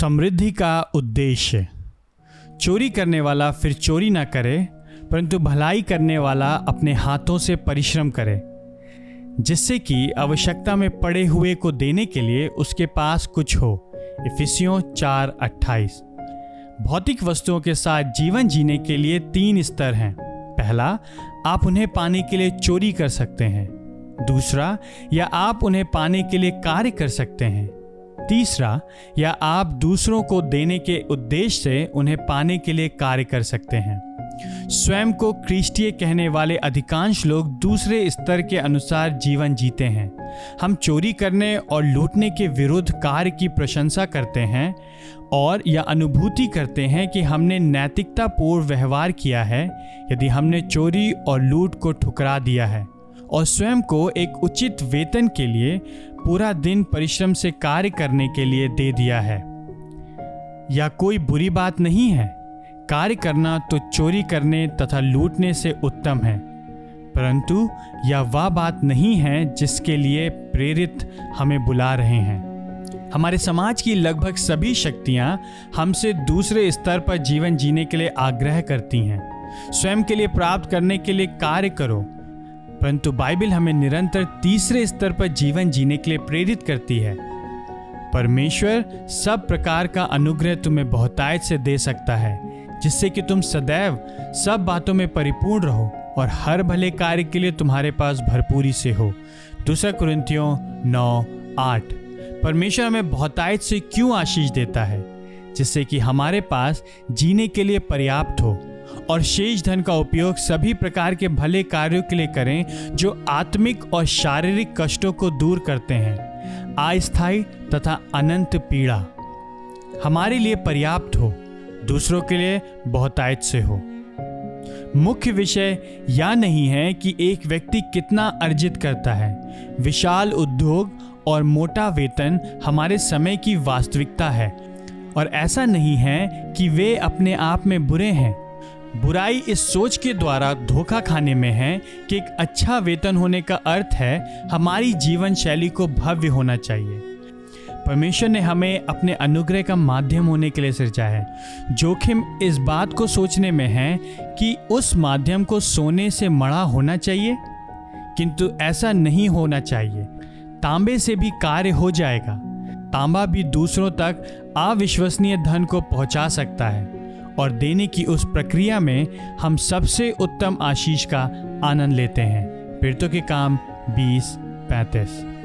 समृद्धि का उद्देश्य। चोरी करने वाला फिर चोरी ना करे, परंतु भलाई करने वाला अपने हाथों से परिश्रम करे, जिससे कि आवश्यकता में पड़े हुए को देने के लिए उसके पास कुछ हो। इफिसियों चार अट्ठाईस। भौतिक वस्तुओं के साथ जीवन जीने के लिए तीन स्तर हैं। पहला, आप उन्हें पाने के लिए चोरी कर सकते हैं। दूसरा, या आप उन्हें पाने के लिए कार्य कर सकते हैं। तीसरा, या आप दूसरों को देने के उद्देश्य से उन्हें पाने के लिए कार्य कर सकते हैं। स्वयं को क्रिस्टीय कहने वाले अधिकांश लोग दूसरे स्तर के अनुसार जीवन जीते हैं। हम चोरी करने और लूटने के विरुद्ध कार्य की प्रशंसा करते हैं और यह अनुभूति करते हैं कि हमने नैतिकतापूर्ण व्यवहार किया है, यदि हमने चोरी और लूट को ठुकरा दिया है। और स्वयं को एक उचित वेतन के लिए पूरा दिन परिश्रम से कार्य करने के लिए दे दिया है। या कोई बुरी बात नहीं है? कार्य करना तो चोरी करने तथा लूटने से उत्तम है, परंतु यह वह बात नहीं है जिसके लिए प्रेरित हमें बुला रहे हैं। हमारे समाज की लगभग सभी शक्तियाँ हमसे दूसरे स्तर पर जीवन जीने के लिए आग्रह करती हैं। स्वयं के लिए प्राप्त करने के लिए कार्य करो। परंतु बाइबल हमें निरंतर तीसरे स्तर पर जीवन जीने के लिए प्रेरित करती है। परमेश्वर सब प्रकार का अनुग्रह तुम्हें बहुतायत से दे सकता है, जिससे कि तुम सदैव सब बातों में परिपूर्ण रहो और हर भले कार्य के लिए तुम्हारे पास भरपूरी से हो। दूसरा कुरिंथियों नौ, आठ। परमेश्वर हमें बहुतायत से क्यों आशीष देता है? जिससे कि हमारे पास जीने के लिए पर्याप्त हो। और शेष धन का उपयोग सभी प्रकार के भले कार्यों के लिए करें, जो आत्मिक और शारीरिक कष्टों को दूर करते हैं। अस्थायी तथा अनंत पीड़ा। हमारे लिए पर्याप्त हो, दूसरों के लिए बहुतायत से हो। मुख्य विषय यह नहीं है कि एक व्यक्ति कितना अर्जित करता है। विशाल उद्योग और मोटा वेतन हमारे समय की वास्तविकता है, और ऐसा नहीं है कि वे अपने आप में बुरे हैं। बुराई इस सोच के द्वारा धोखा खाने में है कि एक अच्छा वेतन होने का अर्थ है, हमारी जीवन शैली को भव्य होना चाहिए। परमेश्वर ने हमें अपने अनुग्रह का माध्यम होने के लिए सिर्जा है। जोखिम इस बात को सोचने में है कि उस माध्यम को सोने से मड़ा होना चाहिए, किंतु ऐसा नहीं होना चाहिए। तांबे से भी कार्य हो जाएगा। तांबा भी दूसरों तक अविश्वसनीय धन को पहुँचा सकता है। और देने की उस प्रक्रिया में हम सबसे उत्तम आशीष का आनंद लेते हैं। पीड़ितों के काम बीस, पैंतीस।